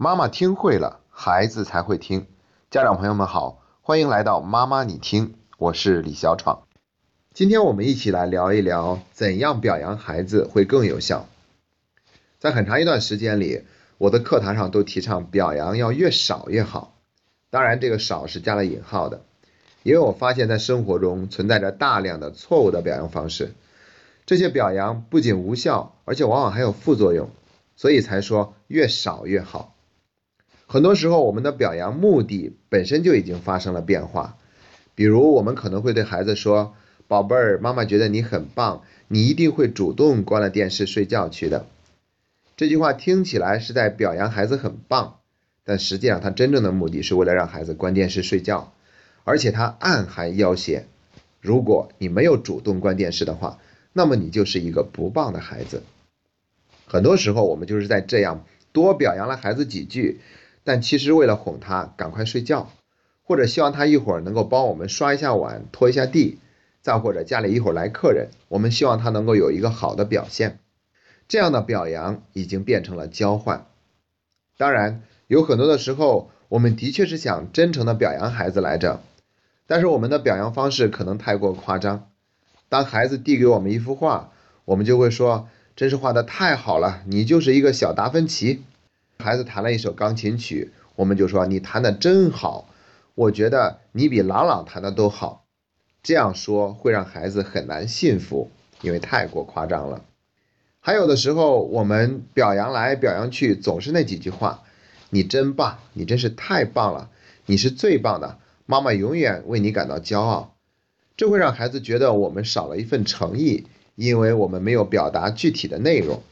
妈妈听会了，孩子才会听。家长朋友们好，欢迎来到妈妈你听，我是李小闯。今天我们一起来聊一聊，怎样表扬孩子会更有效。在很长一段时间里，我的课堂上都提倡表扬要越少越好。当然，这个少是加了引号的，因为我发现，在生活中存在着大量的错误的表扬方式。这些表扬不仅无效，而且往往还有副作用，所以才说越少越好。很多时候，我们的表扬目的本身就已经发生了变化。比如，我们可能会对孩子说：“宝贝儿，妈妈觉得你很棒，你一定会主动关了电视睡觉去的。”这句话听起来是在表扬孩子很棒，但实际上，他真正的目的是为了让孩子关电视睡觉，而且他暗含要挟：如果你没有主动关电视的话。那么你就是一个不棒的孩子。很多时候我们就是在这样多表扬了孩子几句，但其实为了哄他赶快睡觉，或者希望他一会儿能够帮我们刷一下碗、拖一下地，再或者家里一会儿来客人，我们希望他能够有一个好的表现。这样的表扬已经变成了交换。当然，有很多的时候，我们的确是想真诚的表扬孩子来着，但是我们的表扬方式可能太过夸张。当孩子递给我们一幅画，我们就会说：“真是画的太好了，你就是一个小达芬奇。”孩子弹了一首钢琴曲，我们就说：“你弹的真好，我觉得你比朗朗弹的都好。”这样说会让孩子很难信服，因为太过夸张了。还有的时候，我们表扬来表扬去，总是那几句话：“你真棒，你真是太棒了，你是最棒的，妈妈永远为你感到骄傲。”这会让孩子觉得我们少了一份诚意，因为我们没有表达具体的内容。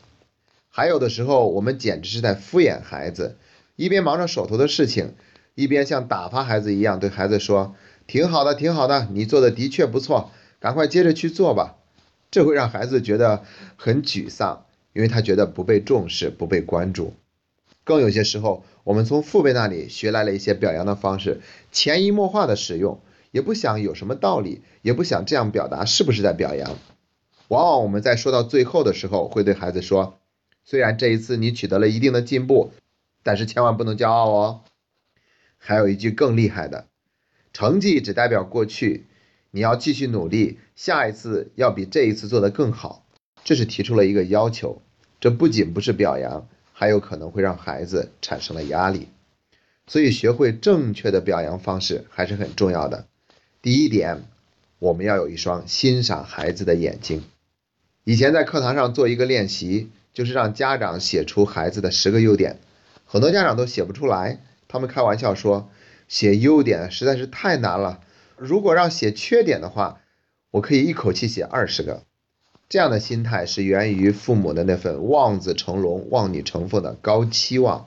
还有的时候，我们简直是在敷衍孩子，一边忙着手头的事情，一边像打发孩子一样对孩子说：“挺好的，挺好的，你做的的确不错，赶快接着去做吧。”这会让孩子觉得很沮丧，因为他觉得不被重视、不被关注。更有些时候，我们从父辈那里学来了一些表扬的方式，潜移默化的使用。也不想有什么道理，也不想这样表达是不是在表扬。往往我们在说到最后的时候，会对孩子说：“虽然这一次你取得了一定的进步，但是千万不能骄傲哦。”还有一句更厉害的：“成绩只代表过去，你要继续努力，下一次要比这一次做得更好。”这是提出了一个要求，这不仅不是表扬，还有可能会让孩子产生了压力。所以，学会正确的表扬方式还是很重要的。第一点，我们要有一双欣赏孩子的眼睛。以前在课堂上做一个练习，就是让家长写出孩子的十个优点，很多家长都写不出来，他们开玩笑说，写优点实在是太难了。如果让写缺点的话，我可以一口气写二十个。这样的心态是源于父母的那份望子成龙、望女成凤的高期望。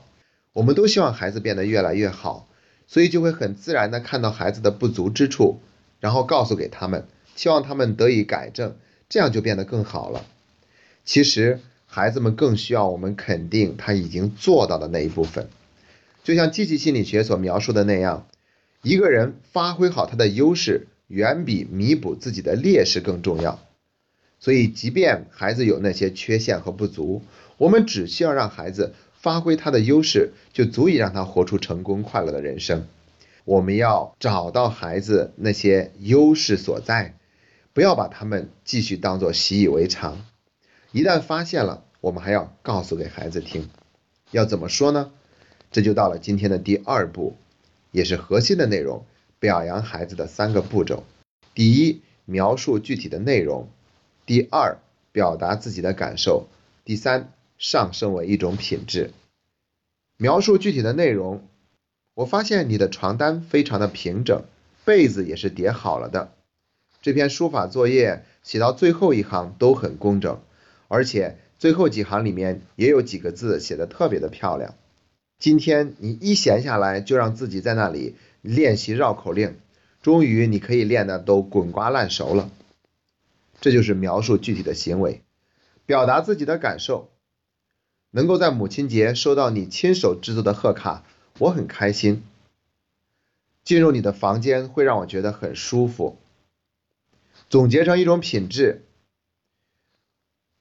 我们都希望孩子变得越来越好，所以就会很自然的看到孩子的不足之处。然后告诉给他们，希望他们得以改正，这样就变得更好了。其实孩子们更需要我们肯定他已经做到的那一部分，就像积极心理学所描述的那样，一个人发挥好他的优势，远比弥补自己的劣势更重要。所以，即便孩子有那些缺陷和不足，我们只需要让孩子发挥他的优势，就足以让他活出成功快乐的人生。我们要找到孩子那些优势所在，不要把他们继续当做习以为常。一旦发现了，我们还要告诉给孩子听。要怎么说呢？这就到了今天的第二步，也是核心的内容：表扬孩子的三个步骤。第一，描述具体的内容；第二，表达自己的感受；第三，上升为一种品质。描述具体的内容。我发现你的床单非常的平整，被子也是叠好了的。这篇书法作业写到最后一行都很工整，而且最后几行里面也有几个字写的特别的漂亮。今天你一闲下来就让自己在那里练习绕口令，终于你可以练的都滚瓜烂熟了。这就是描述具体的行为，表达自己的感受。能够在母亲节收到你亲手制作的贺卡。我很开心，进入你的房间会让我觉得很舒服。总结成一种品质，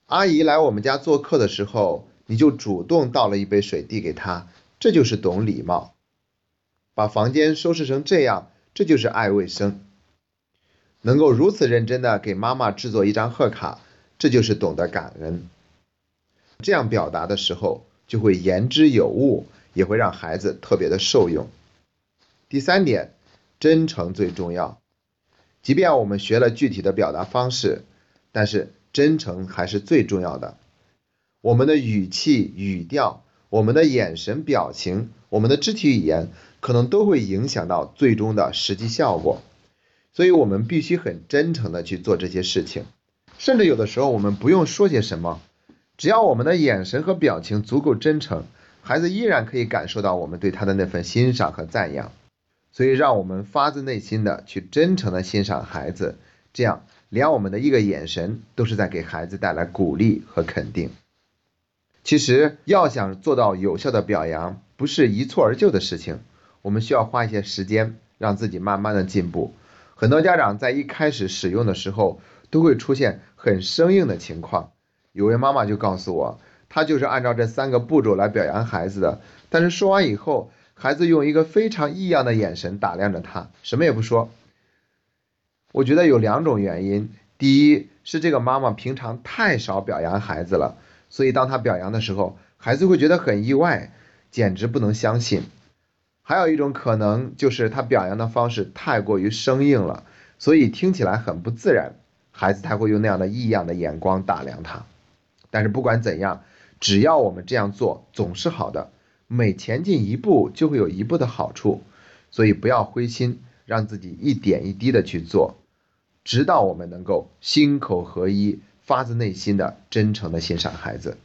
阿姨来我们家做客的时候，你就主动倒了一杯水递给她，这就是懂礼貌；把房间收拾成这样，这就是爱卫生。能够如此认真的给妈妈制作一张贺卡，这就是懂得感恩。这样表达的时候，就会言之有物，也会让孩子特别的受用。第三点，真诚最重要。即便我们学了具体的表达方式，但是真诚还是最重要的。我们的语气、语调、我们的眼神、表情、我们的肢体语言，可能都会影响到最终的实际效果。所以我们必须很真诚的去做这些事情，甚至有的时候我们不用说些什么，只要我们的眼神和表情足够真诚，孩子依然可以感受到我们对他的那份欣赏和赞扬。所以让我们发自内心的去真诚的欣赏孩子，这样连我们的一个眼神都是在给孩子带来鼓励和肯定。其实要想做到有效的表扬，不是一蹴而就的事情，我们需要花一些时间，让自己慢慢的进步。很多家长在一开始使用的时候，都会出现很生硬的情况。有位妈妈就告诉我，她就是按照这三个步骤来表扬孩子的，但是说完以后，孩子用一个非常异样的眼神打量着他，什么也不说。我觉得有两种原因，第一是这个妈妈平常太少表扬孩子了，所以当她表扬的时候，孩子会觉得很意外，简直不能相信。还有一种可能就是他表扬的方式太过于生硬了，所以听起来很不自然，孩子才会用那样的异样的眼光打量他。但是不管怎样，只要我们这样做总是好的，每前进一步就会有一步的好处，所以不要灰心，让自己一点一滴的去做，直到我们能够心口合一，发自内心的真诚的欣赏孩子。